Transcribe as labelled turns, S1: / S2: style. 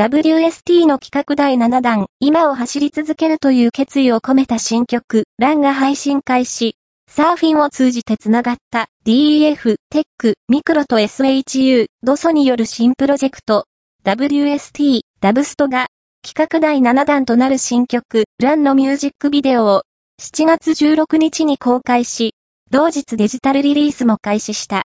S1: WST の企画第7弾、今を走り続けるという決意を込めた新曲、ランが配信開始。サーフィンを通じて繋がった DEF、テック、ミクロと SHU、ドソによる新プロジェクト、WST、ダブストが、企画第7弾となる新曲、ランのミュージックビデオを、7月16日に公開し、同日デジタルリリースも開始した。